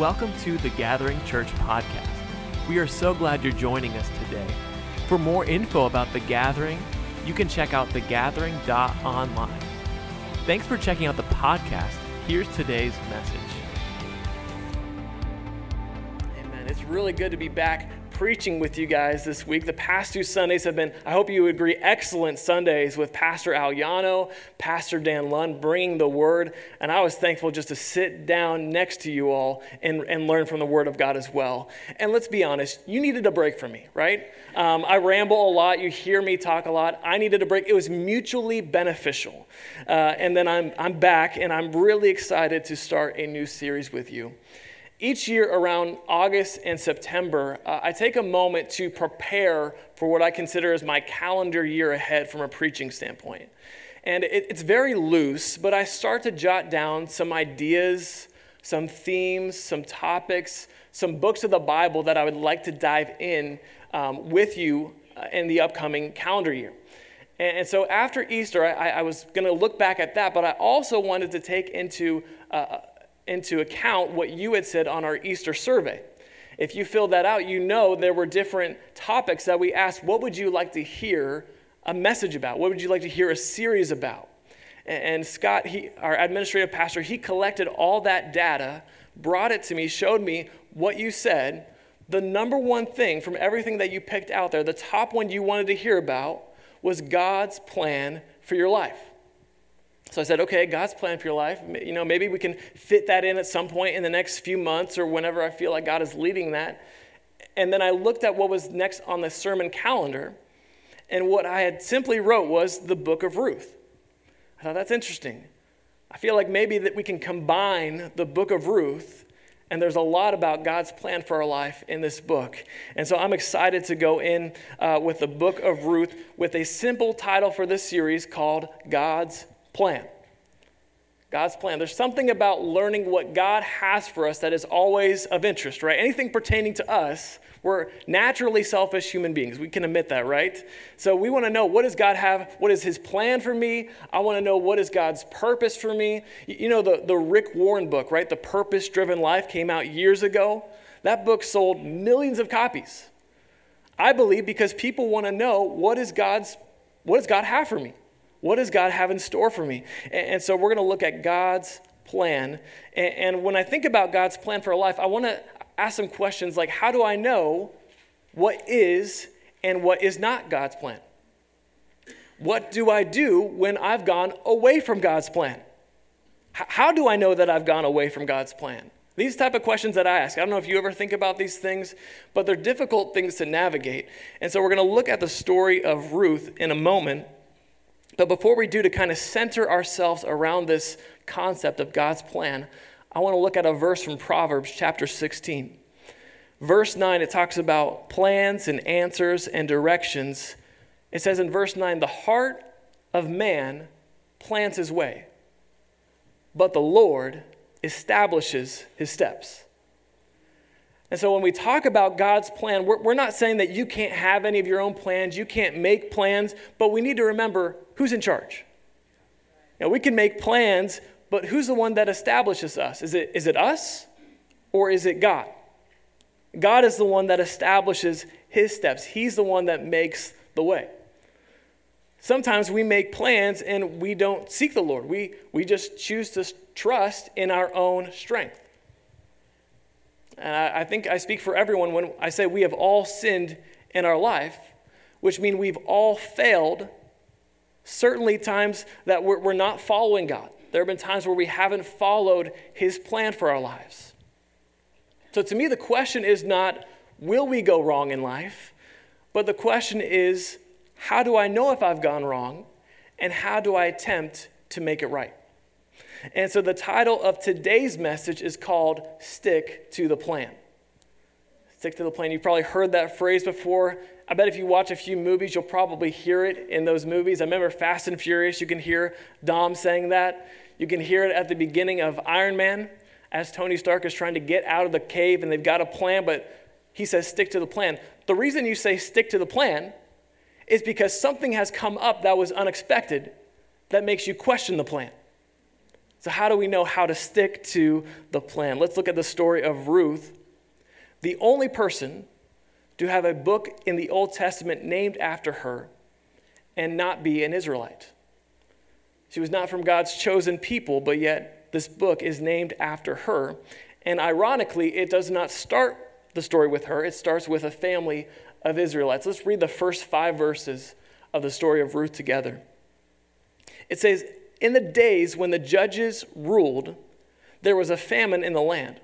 Welcome to the Gathering Church podcast. We are so glad you're joining us today. For more info about the Gathering, you can check out thegathering.online. Thanks for checking out the podcast. Here's today's message. Amen. It's really good to be back preaching with you guys this week. The past two Sundays have been, I hope you agree, excellent Sundays with Pastor Aliano, Pastor Dan Lund, bringing the Word. And I was thankful just to sit down next to you all and, and learn from the Word of God as well. And let's be honest, you needed a break from me, right? Um, I ramble a lot. You hear me talk a lot. I needed a break. It was mutually beneficial. Uh, and then I'm, I'm back, and I'm really excited to start a new series with you each year around August and September, uh, I take a moment to prepare for what I consider as my calendar year ahead from a preaching standpoint. And it, it's very loose, but I start to jot down some ideas, some themes, some topics, some books of the Bible that I would like to dive in um, with you uh, in the upcoming calendar year. And, so after Easter, I, I was going to look back at that, but I also wanted to take into uh, into account what you had said on our Easter survey. If you filled that out, you know there were different topics that we asked what would you like to hear a message about? What would you like to hear a series about? And Scott, he, our administrative pastor, he collected all that data, brought it to me, showed me what you said. The number one thing from everything that you picked out there, the top one you wanted to hear about, was God's plan for your life. So I said, okay, God's plan for your life. You know, maybe we can fit that in at some point in the next few months or whenever I feel like God is leading that. And then I looked at what was next on the sermon calendar, and what I had simply wrote was the book of Ruth. I thought that's interesting. I feel like maybe that we can combine the book of Ruth and there's a lot about God's plan for our life in this book. And so I'm excited to go in uh, with the book of Ruth with a simple title for this series called God's plan. God's plan. There's something about learning what God has for us that is always of interest, right? Anything pertaining to us, we're naturally selfish human beings. We can admit that, right? So we want to know what does God have? What is his plan for me? I want to know what is God's purpose for me. You know, the, the Rick Warren book, right? The Purpose Driven Life came out years ago. That book sold millions of copies. I believe because people want to know what is God's what does God have for me? What does God have in store for me? And, so we're going to look at God's plan. And, when I think about God's plan for a life, I want to ask some questions like how do I know what is and what is not God's plan? What do I do when I've gone away from God's plan? How do I know that I've gone away from God's plan? These type of questions that I ask. I don't know if you ever think about these things, but they're difficult things to navigate. And so we're going to look at the story of Ruth in a moment. But before we do, to kind of center ourselves around this concept of God's plan, I want to look at a verse from Proverbs chapter 16. Verse 9, it talks about plans and answers and directions. It says in verse 9, the heart of man plans his way, but the Lord establishes his steps. And so when we talk about God's plan, we're, we're, not saying that you can't have any of your own plans, you can't make plans, but we need to remember who's in charge. Now, we can make plans, but who's the one that establishes us? Is it, is it us or is it God? God is the one that establishes his steps, He's the one that makes the way. Sometimes we make plans and we don't seek the Lord. We, we just choose to trust in our own strength. And I, I think I speak for everyone when I say we have all sinned in our life, which means we've all failed. Certainly, times that we're, we're not following God. There have been times where we haven't followed His plan for our lives. So, to me, the question is not, will we go wrong in life? But the question is, how do I know if I've gone wrong? And how do I attempt to make it right? And so the title of today's message is called Stick to the Plan. Stick to the plan. You've probably heard that phrase before. I bet if you watch a few movies, you'll probably hear it in those movies. I remember Fast and Furious, you can hear Dom saying that. You can hear it at the beginning of Iron Man as Tony Stark is trying to get out of the cave and they've got a plan, but he says, stick to the plan. The reason you say stick to the plan is because something has come up that was unexpected that makes you question the plan. So, how do we know how to stick to the plan? Let's look at the story of Ruth, the only person to have a book in the Old Testament named after her and not be an Israelite. She was not from God's chosen people, but yet this book is named after her. And ironically, it does not start the story with her, it starts with a family of Israelites. Let's read the first five verses of the story of Ruth together. It says, In the days when the judges ruled, there was a famine in the land.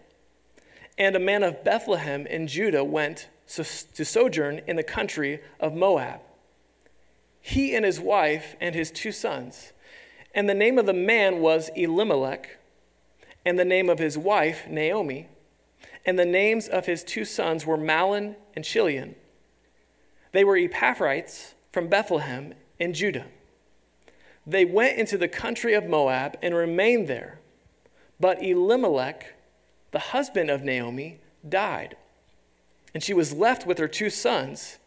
And a man of Bethlehem in Judah went to sojourn in the country of Moab. He and his wife and his two sons. And the name of the man was Elimelech, and the name of his wife, Naomi. And the names of his two sons were Mahlon and Chilion. They were Ephrathites from Bethlehem in Judah. They went into the country of Moab and remained there. But Elimelech, the husband of Naomi, died and she was left with her two sons.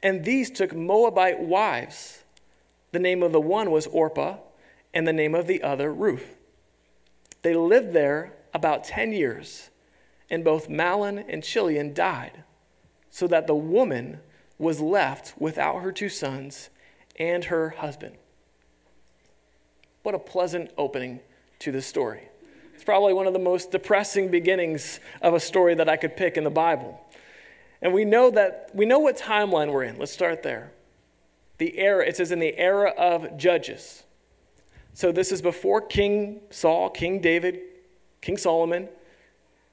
And these took Moabite wives. The name of the one was Orpah, and the name of the other Ruth. They lived there about 10 years, and both Mahlon and Chilion died, so that the woman was left without her two sons and her husband. What a pleasant opening to this story. It's probably one of the most depressing beginnings of a story that I could pick in the Bible. And we know that we know what timeline we're in. Let's start there. The era, it says in the era of judges. So this is before King Saul, King David, King Solomon.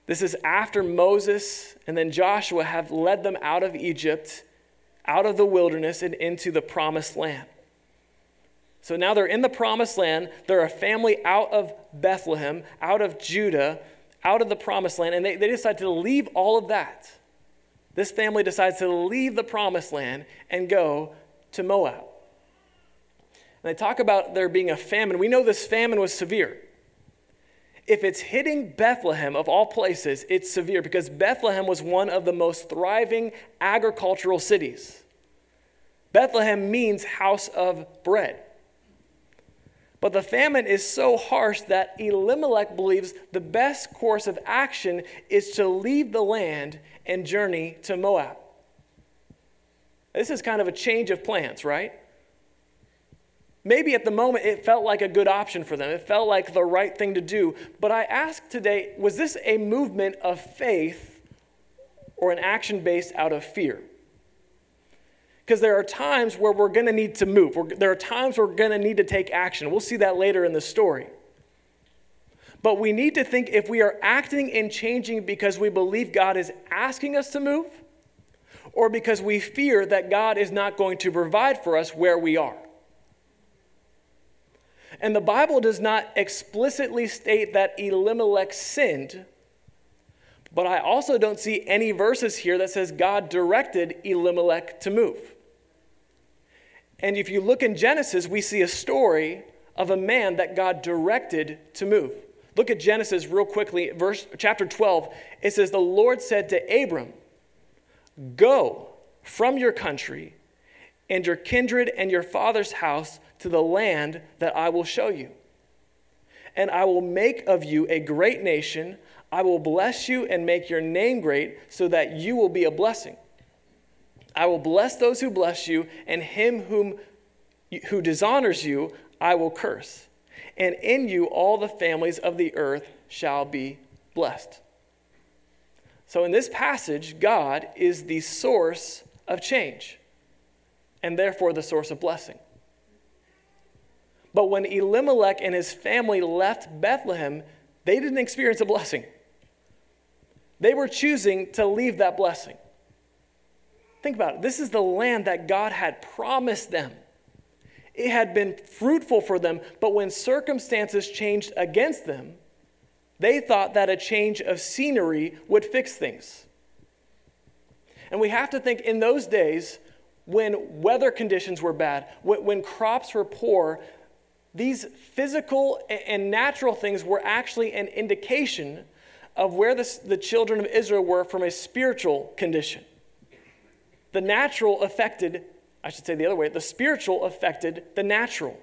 This is after Moses and then Joshua have led them out of Egypt, out of the wilderness, and into the promised land. So now they're in the promised land. They're a family out of Bethlehem, out of Judah, out of the promised land, and they, they decide to leave all of that this family decides to leave the promised land and go to Moab. And they talk about there being a famine. We know this famine was severe. If it's hitting Bethlehem, of all places, it's severe because Bethlehem was one of the most thriving agricultural cities. Bethlehem means house of bread. But the famine is so harsh that Elimelech believes the best course of action is to leave the land and journey to Moab. This is kind of a change of plans, right? Maybe at the moment it felt like a good option for them. It felt like the right thing to do. But I ask today was this a movement of faith or an action based out of fear? Because there are times where we're going to need to move. We're, there are times we're going to need to take action. We'll see that later in the story. But we need to think if we are acting and changing because we believe God is asking us to move, or because we fear that God is not going to provide for us where we are. And the Bible does not explicitly state that Elimelech sinned, but I also don't see any verses here that says God directed Elimelech to move. And if you look in Genesis, we see a story of a man that God directed to move. Look at Genesis real quickly, verse chapter 12. It says, The Lord said to Abram, Go from your country and your kindred and your father's house to the land that I will show you. And I will make of you a great nation. I will bless you and make your name great so that you will be a blessing. I will bless those who bless you, and him whom, who dishonors you, I will curse. And in you all the families of the earth shall be blessed. So, in this passage, God is the source of change, and therefore the source of blessing. But when Elimelech and his family left Bethlehem, they didn't experience a blessing. They were choosing to leave that blessing. Think about it. This is the land that God had promised them. It had been fruitful for them, but when circumstances changed against them, they thought that a change of scenery would fix things. And we have to think in those days, when weather conditions were bad, when, crops were poor, these physical and natural things were actually an indication of where the, children of Israel were from a spiritual condition. The natural affected, I should say the other way, the spiritual affected the natural.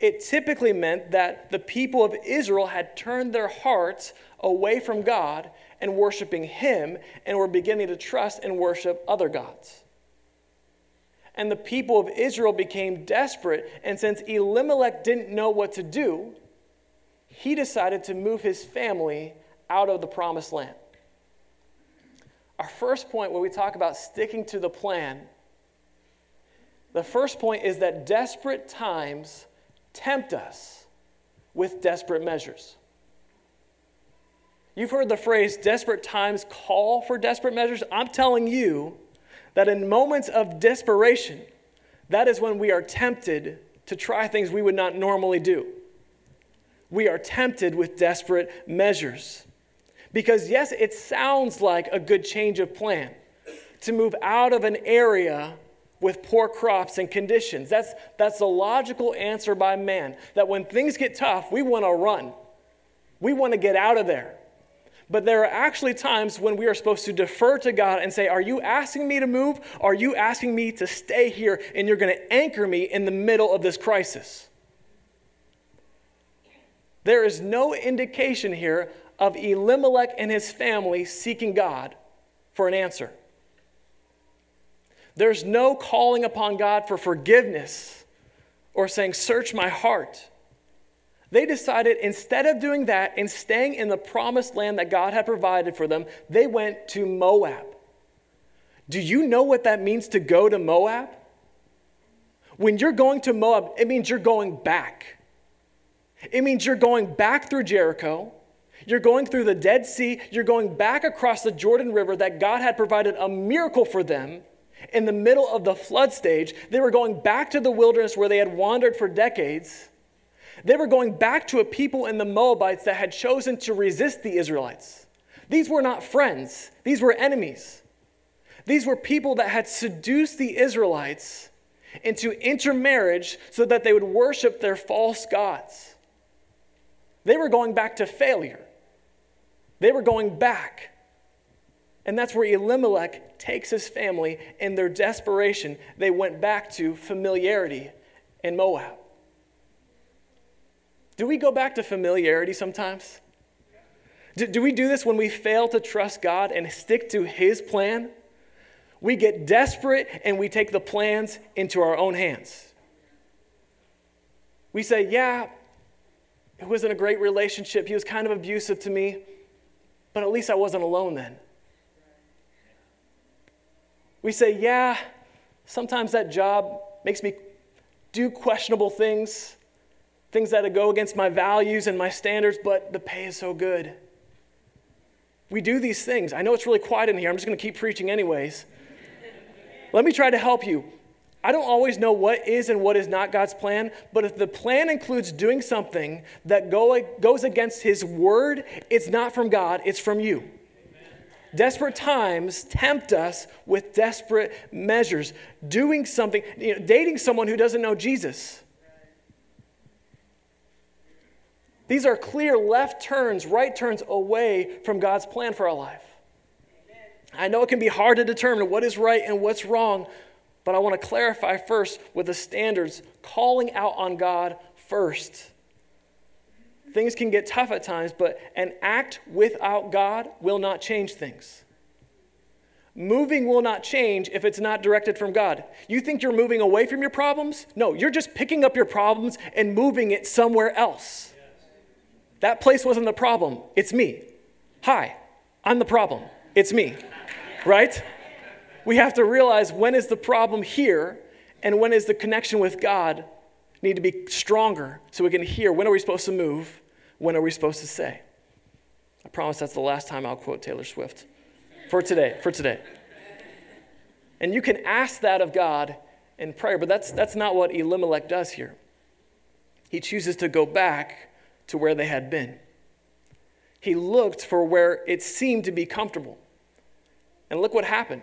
it typically meant that the people of Israel had turned their hearts away from God and worshiping Him and were beginning to trust and worship other gods. And the people of Israel became desperate, and since Elimelech didn't know what to do, he decided to move his family out of the promised land. Our first point when we talk about sticking to the plan, the first point is that desperate times tempt us with desperate measures. You've heard the phrase desperate times call for desperate measures. I'm telling you that in moments of desperation, that is when we are tempted to try things we would not normally do. We are tempted with desperate measures. Because, yes, it sounds like a good change of plan to move out of an area with poor crops and conditions. That's, that's the logical answer by man. That when things get tough, we want to run, we want to get out of there. But there are actually times when we are supposed to defer to God and say, Are you asking me to move? Are you asking me to stay here? And you're going to anchor me in the middle of this crisis. There is no indication here of Elimelech and his family seeking God for an answer. There's no calling upon God for forgiveness or saying, Search my heart. They decided instead of doing that and staying in the promised land that God had provided for them, they went to Moab. Do you know what that means to go to Moab? When you're going to Moab, it means you're going back. It means you're going back through Jericho. You're going through the Dead Sea. You're going back across the Jordan River that God had provided a miracle for them in the middle of the flood stage. They were going back to the wilderness where they had wandered for decades. They were going back to a people in the Moabites that had chosen to resist the Israelites. These were not friends, these were enemies. These were people that had seduced the Israelites into intermarriage so that they would worship their false gods. They were going back to failure. They were going back. And that's where Elimelech takes his family in their desperation. They went back to familiarity in Moab. Do we go back to familiarity sometimes? Do, do, we do this when we fail to trust God and stick to His plan? We get desperate and we take the plans into our own hands. We say, Yeah, it wasn't a great relationship. He was kind of abusive to me, but at least I wasn't alone then. We say, Yeah, sometimes that job makes me do questionable things things that go against my values and my standards, but the pay is so good. We do these things. I know it's really quiet in here. I'm just going to keep preaching, anyways. Let me try to help you. I don't always know what is and what is not God's plan, but if the plan includes doing something that go, goes against His word, it's not from God, it's from you. Desperate times tempt us with desperate measures. Doing something, you know, dating someone who doesn't know Jesus These are clear left turns, right turns away from God's plan for our life. I know it can be hard to determine what is right and what's wrong, but I want to clarify first with the standards, calling out on God first. Things can get tough at times, but an act without God will not change things. Moving will not change if it's not directed from God. You think you're moving away from your problems? No, you're just picking up your problems and moving it somewhere else. That place wasn't the problem. It's me. Hi, I'm the problem. It's me. Right? We have to realize when is the problem here and when is the connection with God need to be stronger so we can hear when are we supposed to move, when are we supposed to say. I promise that's the last time I'll quote Taylor Swift for today, for today. And you can ask that of God in prayer, but that's, that's not what Elimelech does here. He chooses to go back to where they had been. He looked for where it seemed to be comfortable. And look what happened.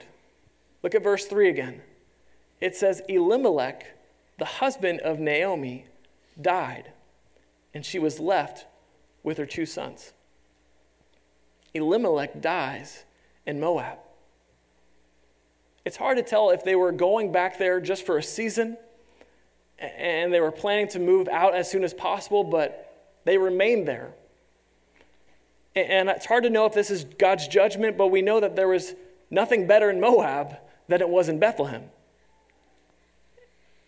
Look at verse 3 again. It says, Elimelech, the husband of Naomi, died, and she was left with her two sons. Elimelech dies in Moab. It's hard to tell if they were going back there just for a season and they were planning to move out as soon as possible, but they remained there. And it's hard to know if this is God's judgment, but we know that there was nothing better in Moab than it was in Bethlehem.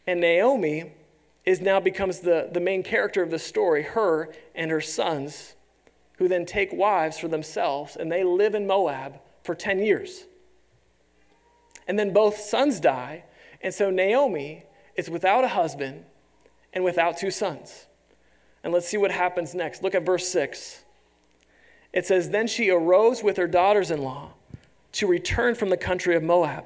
And Naomi is now becomes the, the main character of the story, her and her sons, who then take wives for themselves, and they live in Moab for 10 years. And then both sons die, and so Naomi is without a husband and without two sons. And let's see what happens next. Look at verse 6. It says, Then she arose with her daughters in law to return from the country of Moab.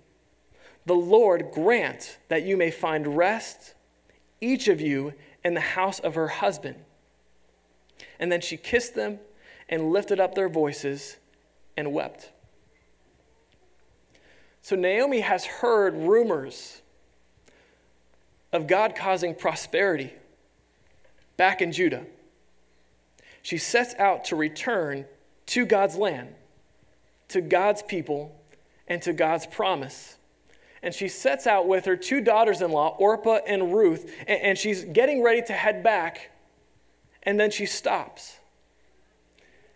The Lord grant that you may find rest, each of you, in the house of her husband. And then she kissed them and lifted up their voices and wept. So Naomi has heard rumors of God causing prosperity back in Judah. She sets out to return to God's land, to God's people, and to God's promise. And she sets out with her two daughters in law, Orpah and Ruth, and she's getting ready to head back, and then she stops.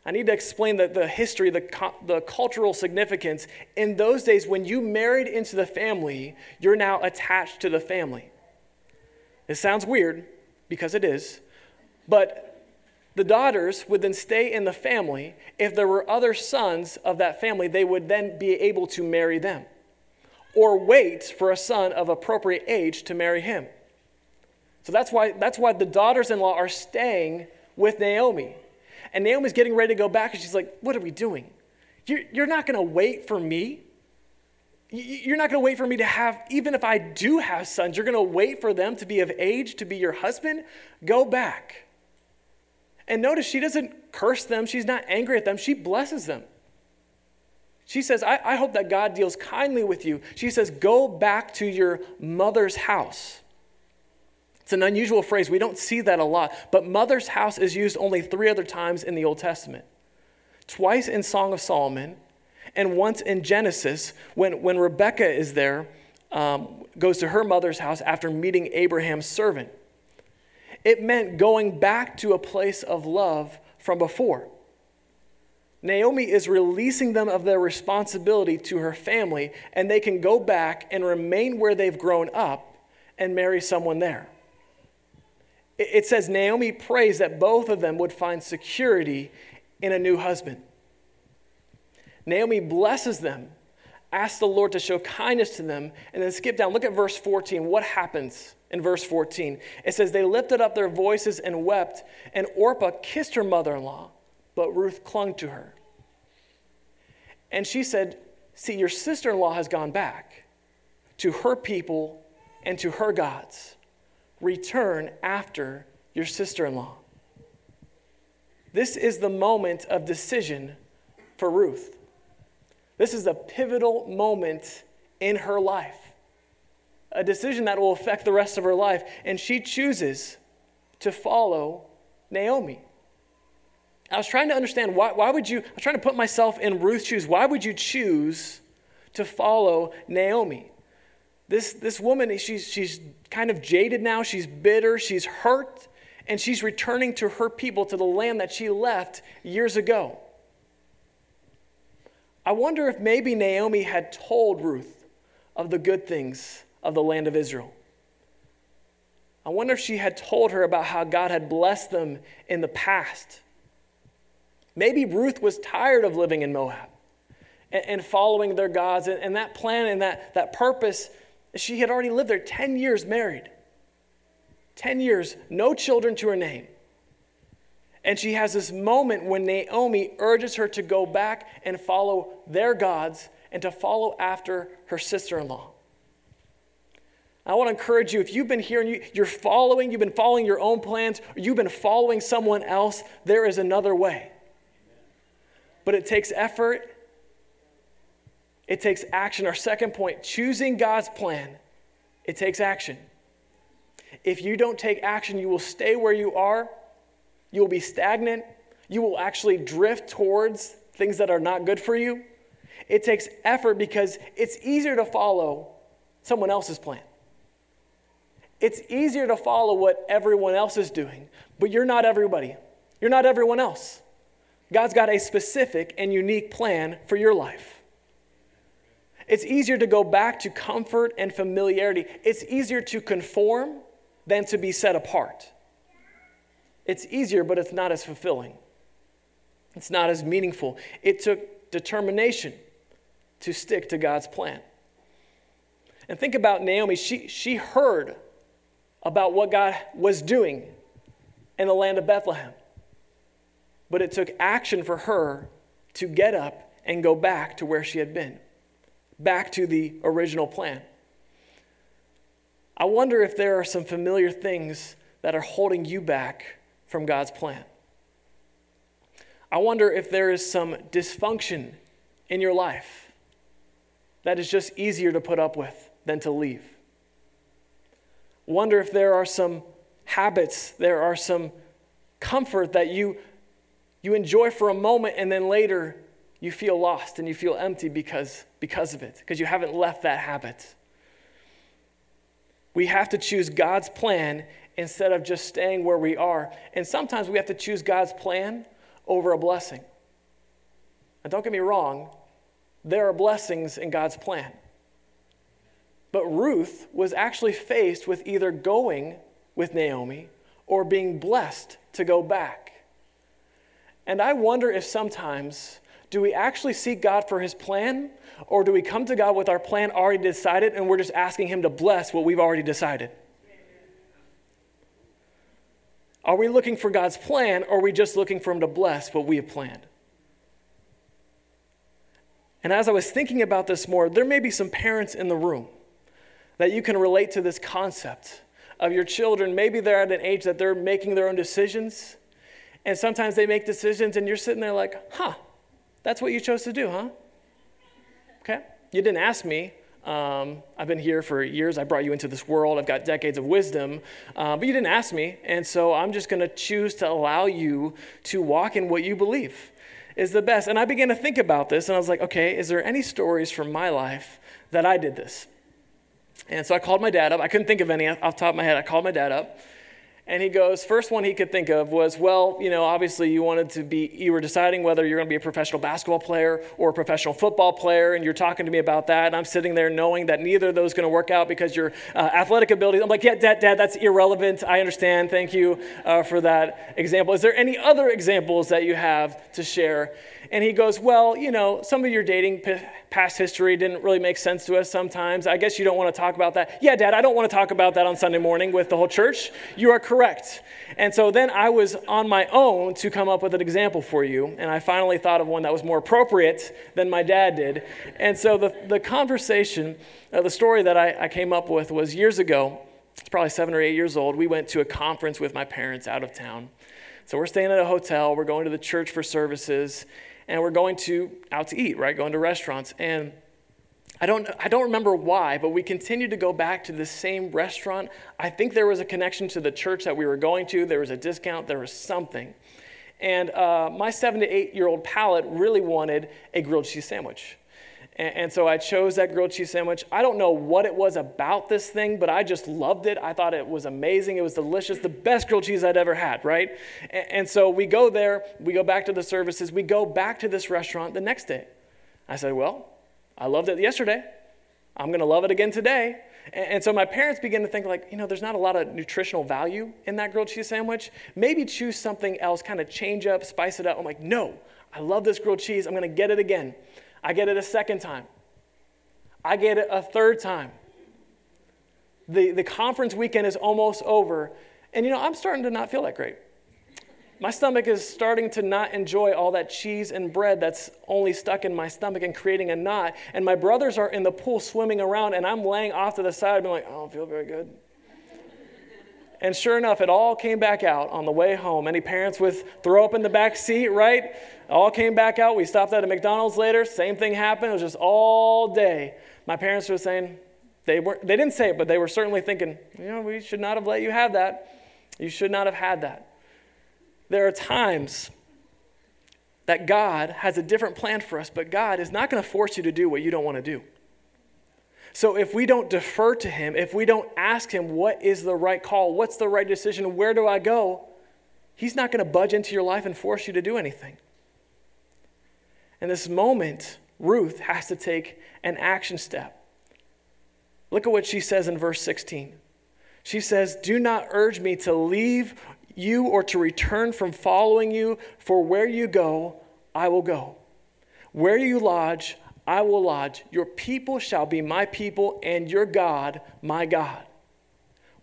I need to explain the, the history, the, the cultural significance. In those days, when you married into the family, you're now attached to the family. It sounds weird because it is, but the daughters would then stay in the family. If there were other sons of that family, they would then be able to marry them or wait for a son of appropriate age to marry him. So that's why, that's why the daughters in law are staying with Naomi. And Naomi's getting ready to go back, and she's like, What are we doing? You're, you're not going to wait for me. You're not going to wait for me to have, even if I do have sons, you're going to wait for them to be of age to be your husband? Go back. And notice she doesn't curse them, she's not angry at them, she blesses them. She says, I, I hope that God deals kindly with you. She says, Go back to your mother's house. It's an unusual phrase. We don't see that a lot. But mother's house is used only three other times in the Old Testament twice in Song of Solomon, and once in Genesis when, when Rebecca is there, um, goes to her mother's house after meeting Abraham's servant. It meant going back to a place of love from before. Naomi is releasing them of their responsibility to her family, and they can go back and remain where they've grown up and marry someone there. It says Naomi prays that both of them would find security in a new husband. Naomi blesses them, asks the Lord to show kindness to them, and then skip down. Look at verse 14. What happens in verse 14? It says, They lifted up their voices and wept, and Orpah kissed her mother in law, but Ruth clung to her. And she said, See, your sister in law has gone back to her people and to her gods return after your sister in law. This is the moment of decision for Ruth. This is a pivotal moment in her life, a decision that will affect the rest of her life. And she chooses to follow Naomi. I was trying to understand why, why would you, I was trying to put myself in Ruth's shoes. Why would you choose to follow Naomi? This, this woman, she's, she's kind of jaded now. She's bitter. She's hurt. And she's returning to her people, to the land that she left years ago. I wonder if maybe Naomi had told Ruth of the good things of the land of Israel. I wonder if she had told her about how God had blessed them in the past. Maybe Ruth was tired of living in Moab and, and following their gods, and, and that plan and that, that purpose she had already lived there 10 years married. 10 years, no children to her name. And she has this moment when Naomi urges her to go back and follow their gods and to follow after her sister in law. I want to encourage you if you've been here and you, you're following, you've been following your own plans, or you've been following someone else, there is another way. But it takes effort, it takes action. Our second point choosing God's plan, it takes action. If you don't take action, you will stay where you are, you will be stagnant, you will actually drift towards things that are not good for you. It takes effort because it's easier to follow someone else's plan. It's easier to follow what everyone else is doing, but you're not everybody. You're not everyone else. God's got a specific and unique plan for your life. It's easier to go back to comfort and familiarity. It's easier to conform than to be set apart. It's easier, but it's not as fulfilling. It's not as meaningful. It took determination to stick to God's plan. And think about Naomi. She, she heard about what God was doing in the land of Bethlehem. But it took action for her to get up and go back to where she had been, back to the original plan. I wonder if there are some familiar things that are holding you back from God's plan. I wonder if there is some dysfunction in your life that is just easier to put up with than to leave. Wonder if there are some habits, there are some comfort that you, you enjoy for a moment and then later you feel lost and you feel empty because, because of it, because you haven't left that habit. We have to choose God's plan instead of just staying where we are. And sometimes we have to choose God's plan over a blessing. And don't get me wrong, there are blessings in God's plan. But Ruth was actually faced with either going with Naomi or being blessed to go back. And I wonder if sometimes do we actually seek God for his plan or do we come to God with our plan already decided and we're just asking him to bless what we've already decided? Are we looking for God's plan or are we just looking for him to bless what we have planned? And as I was thinking about this more, there may be some parents in the room that you can relate to this concept of your children. Maybe they're at an age that they're making their own decisions. And sometimes they make decisions, and you're sitting there like, huh, that's what you chose to do, huh? Okay. You didn't ask me. Um, I've been here for years. I brought you into this world. I've got decades of wisdom, uh, but you didn't ask me. And so I'm just going to choose to allow you to walk in what you believe is the best. And I began to think about this, and I was like, okay, is there any stories from my life that I did this? And so I called my dad up. I couldn't think of any off the top of my head. I called my dad up. And he goes, first one he could think of was, well, you know, obviously you wanted to be, you were deciding whether you're going to be a professional basketball player or a professional football player, and you're talking to me about that. And I'm sitting there knowing that neither of those are going to work out because your uh, athletic ability. I'm like, yeah, dad, dad, that's irrelevant. I understand. Thank you uh, for that example. Is there any other examples that you have to share? And he goes, Well, you know, some of your dating p- past history didn't really make sense to us sometimes. I guess you don't want to talk about that. Yeah, Dad, I don't want to talk about that on Sunday morning with the whole church. You are correct. And so then I was on my own to come up with an example for you. And I finally thought of one that was more appropriate than my dad did. And so the, the conversation, uh, the story that I, I came up with was years ago. It's probably seven or eight years old. We went to a conference with my parents out of town. So we're staying at a hotel, we're going to the church for services, and we're going to out to eat, right? Going to restaurants. And I don't, I don't remember why, but we continued to go back to the same restaurant. I think there was a connection to the church that we were going to. There was a discount, there was something. And uh, my seven to eight year old palate really wanted a grilled cheese sandwich. And, and, so I chose that grilled cheese sandwich. I don't know what it was about this thing, but I just loved it. I thought it was amazing. It was delicious, the best grilled cheese I'd ever had, right? And, and so we go there, we go back to the services, we go back to this restaurant the next day. I said, Well, I loved it yesterday. I'm going to love it again today. And, so my parents began to think, like, you know, there's not a lot of nutritional value in that grilled cheese sandwich. Maybe choose something else, kind of change up, spice it up. I'm like, No, I love this grilled cheese. I'm going to get it again. I get it a second time. I get it a third time. The, the conference weekend is almost over. And you know, I'm starting to not feel that great. My stomach is starting to not enjoy all that cheese and bread that's only stuck in my stomach and creating a knot. And my brothers are in the pool swimming around, and I'm laying off to the side, being like, I don't feel very good. And sure enough, it all came back out on the way home. Any parents with throw up in the back seat, right? all came back out. We stopped at a McDonald's later. Same thing happened. It was just all day. My parents were saying, they, were, they didn't say it, but they were certainly thinking, you know, we should not have let you have that. You should not have had that. There are times that God has a different plan for us, but God is not going to force you to do what you don't want to do. So if we don't defer to Him, if we don't ask Him what is the right call, what's the right decision, where do I go, He's not going to budge into your life and force you to do anything. In this moment, Ruth has to take an action step. Look at what she says in verse 16. She says, Do not urge me to leave you or to return from following you, for where you go, I will go. Where you lodge, I will lodge. Your people shall be my people, and your God, my God.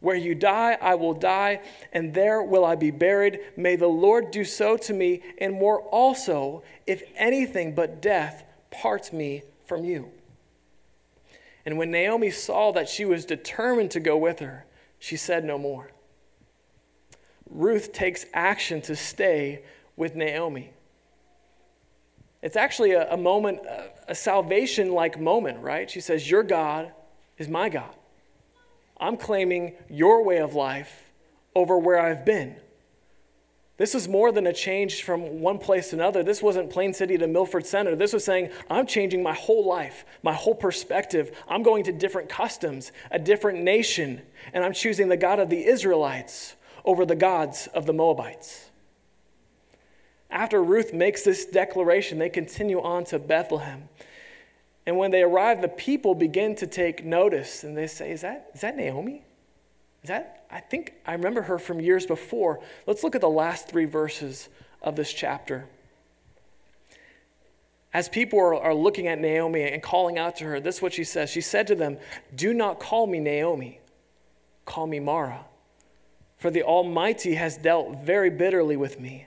Where you die, I will die, and there will I be buried. May the Lord do so to me, and more also, if anything but death parts me from you. And when Naomi saw that she was determined to go with her, she said no more. Ruth takes action to stay with Naomi. It's actually a, a moment, a, a salvation like moment, right? She says, Your God is my God. I'm claiming your way of life over where I've been. This was more than a change from one place to another. This wasn't Plain City to Milford Center. This was saying, I'm changing my whole life, my whole perspective. I'm going to different customs, a different nation, and I'm choosing the God of the Israelites over the gods of the Moabites. After Ruth makes this declaration, they continue on to Bethlehem. And when they arrive, the people begin to take notice and they say, Is that, is that Naomi? Is that, I think I remember her from years before. Let's look at the last three verses of this chapter. As people are, are looking at Naomi and calling out to her, this is what she says. She said to them, Do not call me Naomi, call me Mara for the Almighty has dealt very bitterly with me.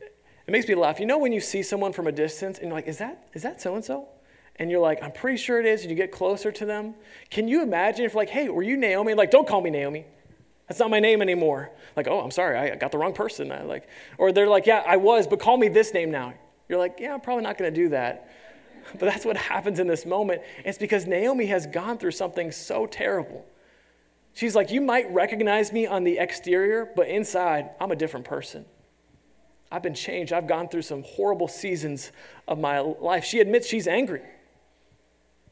it makes me laugh. You know when you see someone from a distance and you're like, is that is that so and so? And you're like, I'm pretty sure it is, and you get closer to them. Can you imagine if like, hey, were you Naomi? Like, don't call me Naomi. That's not my name anymore. Like, oh, I'm sorry, I got the wrong person. I like, or they're like, yeah, I was, but call me this name now. You're like, yeah, I'm probably not going to do that. But that's what happens in this moment. It's because Naomi has gone through something so terrible. She's like, You might recognize me on the exterior, but inside, I'm a different person. I've been changed. I've gone through some horrible seasons of my life. She admits she's angry.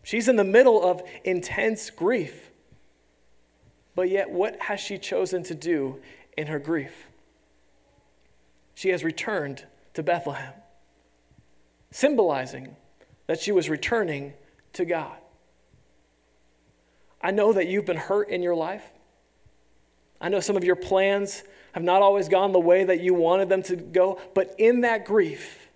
She's in the middle of intense grief. But yet, what has she chosen to do in her grief? She has returned to Bethlehem, symbolizing that she was returning to God. I know that you've been hurt in your life. I know some of your plans have not always gone the way that you wanted them to go, but in that grief,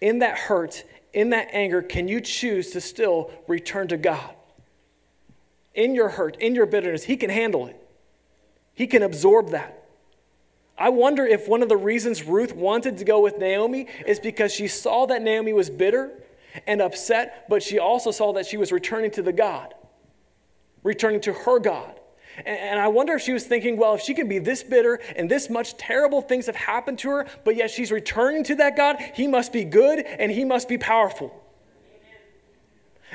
in that hurt, in that anger, can you choose to still return to God? In your hurt, in your bitterness, He can handle it, He can absorb that. I wonder if one of the reasons Ruth wanted to go with Naomi is because she saw that Naomi was bitter and upset, but she also saw that she was returning to the God returning to her God. And I wonder if she was thinking, well, if she can be this bitter and this much terrible things have happened to her, but yet she's returning to that God, he must be good and he must be powerful.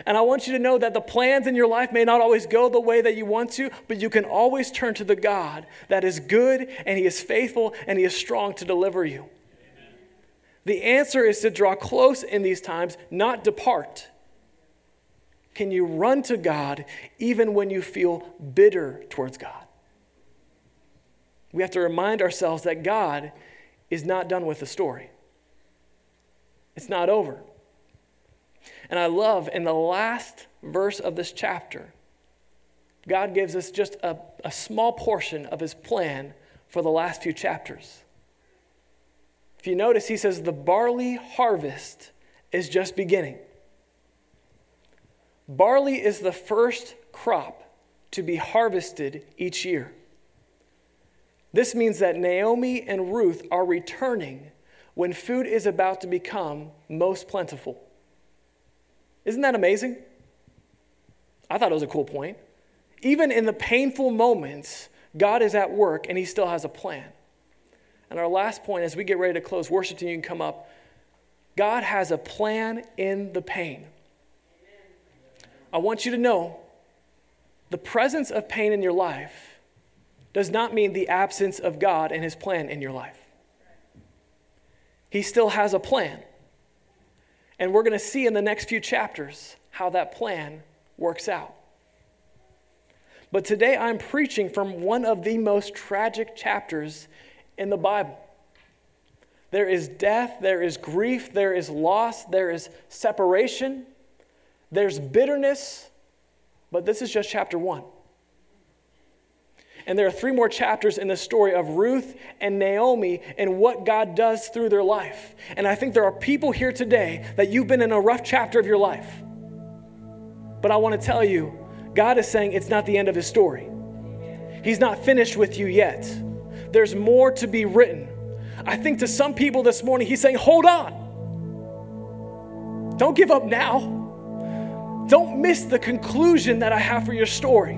And I want you to know that the plans in your life may not always go the way that you want to, but you can always turn to the God that is good and he is faithful and he is strong to deliver you. Amen. The answer is to draw close in these times, not depart. Can you run to God even when you feel bitter towards God? We have to remind ourselves that God is not done with the story. It's not over. And I love in the last verse of this chapter, God gives us just a, a small portion of his plan for the last few chapters. If you notice, he says the barley harvest is just beginning. Barley is the first crop to be harvested each year. This means that Naomi and Ruth are returning when food is about to become most plentiful. Isn't that amazing? I thought it was a cool point. Even in the painful moments, God is at work and He still has a plan. And our last point, as we get ready to close, worship team, you can come up. God has a plan in the pain. I want you to know the presence of pain in your life does not mean the absence of God and His plan in your life. He still has a plan. And we're going to see in the next few chapters how that plan works out. But today I'm preaching from one of the most tragic chapters in the Bible. There is death, there is grief, there is loss, there is separation, there's bitterness, but this is just chapter one. And there are three more chapters in the story of Ruth and Naomi and what God does through their life. And I think there are people here today that you've been in a rough chapter of your life. But I want to tell you, God is saying it's not the end of his story. He's not finished with you yet. There's more to be written. I think to some people this morning, he's saying, hold on. Don't give up now. Don't miss the conclusion that I have for your story.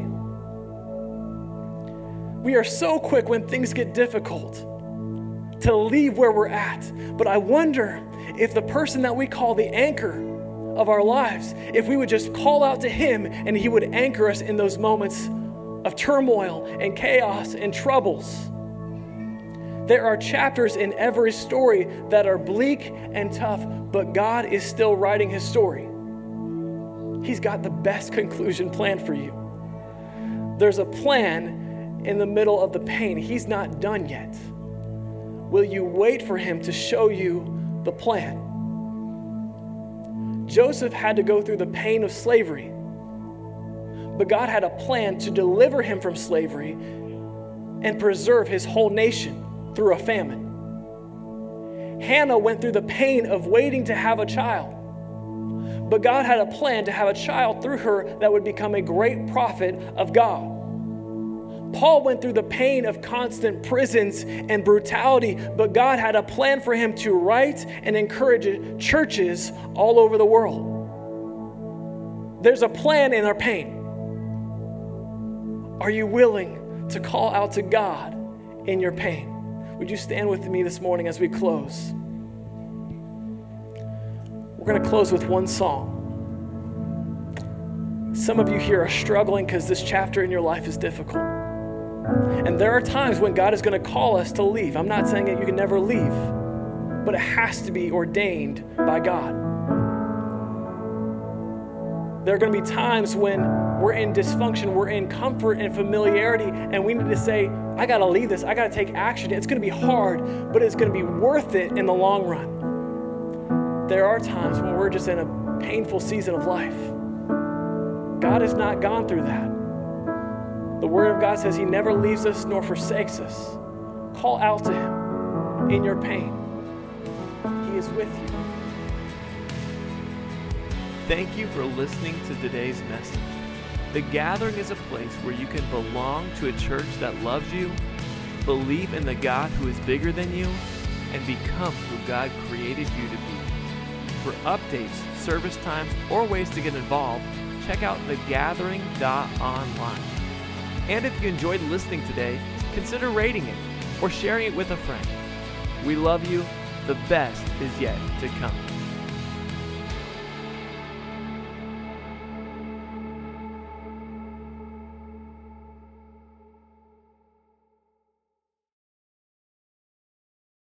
We are so quick when things get difficult to leave where we're at. But I wonder if the person that we call the anchor of our lives, if we would just call out to Him and He would anchor us in those moments of turmoil and chaos and troubles. There are chapters in every story that are bleak and tough, but God is still writing His story. He's got the best conclusion planned for you. There's a plan in the middle of the pain. He's not done yet. Will you wait for him to show you the plan? Joseph had to go through the pain of slavery, but God had a plan to deliver him from slavery and preserve his whole nation through a famine. Hannah went through the pain of waiting to have a child. But God had a plan to have a child through her that would become a great prophet of God. Paul went through the pain of constant prisons and brutality, but God had a plan for him to write and encourage churches all over the world. There's a plan in our pain. Are you willing to call out to God in your pain? Would you stand with me this morning as we close? We're going to close with one song. Some of you here are struggling because this chapter in your life is difficult. And there are times when God is going to call us to leave. I'm not saying that you can never leave, but it has to be ordained by God. There are going to be times when we're in dysfunction, we're in comfort and familiarity, and we need to say, I got to leave this, I got to take action. It's going to be hard, but it's going to be worth it in the long run. There are times when we're just in a painful season of life. God has not gone through that. The Word of God says He never leaves us nor forsakes us. Call out to Him in your pain, He is with you. Thank you for listening to today's message. The Gathering is a place where you can belong to a church that loves you, believe in the God who is bigger than you, and become who God created you to be. For updates, service times, or ways to get involved, check out thegathering.online. And if you enjoyed listening today, consider rating it or sharing it with a friend. We love you. The best is yet to come.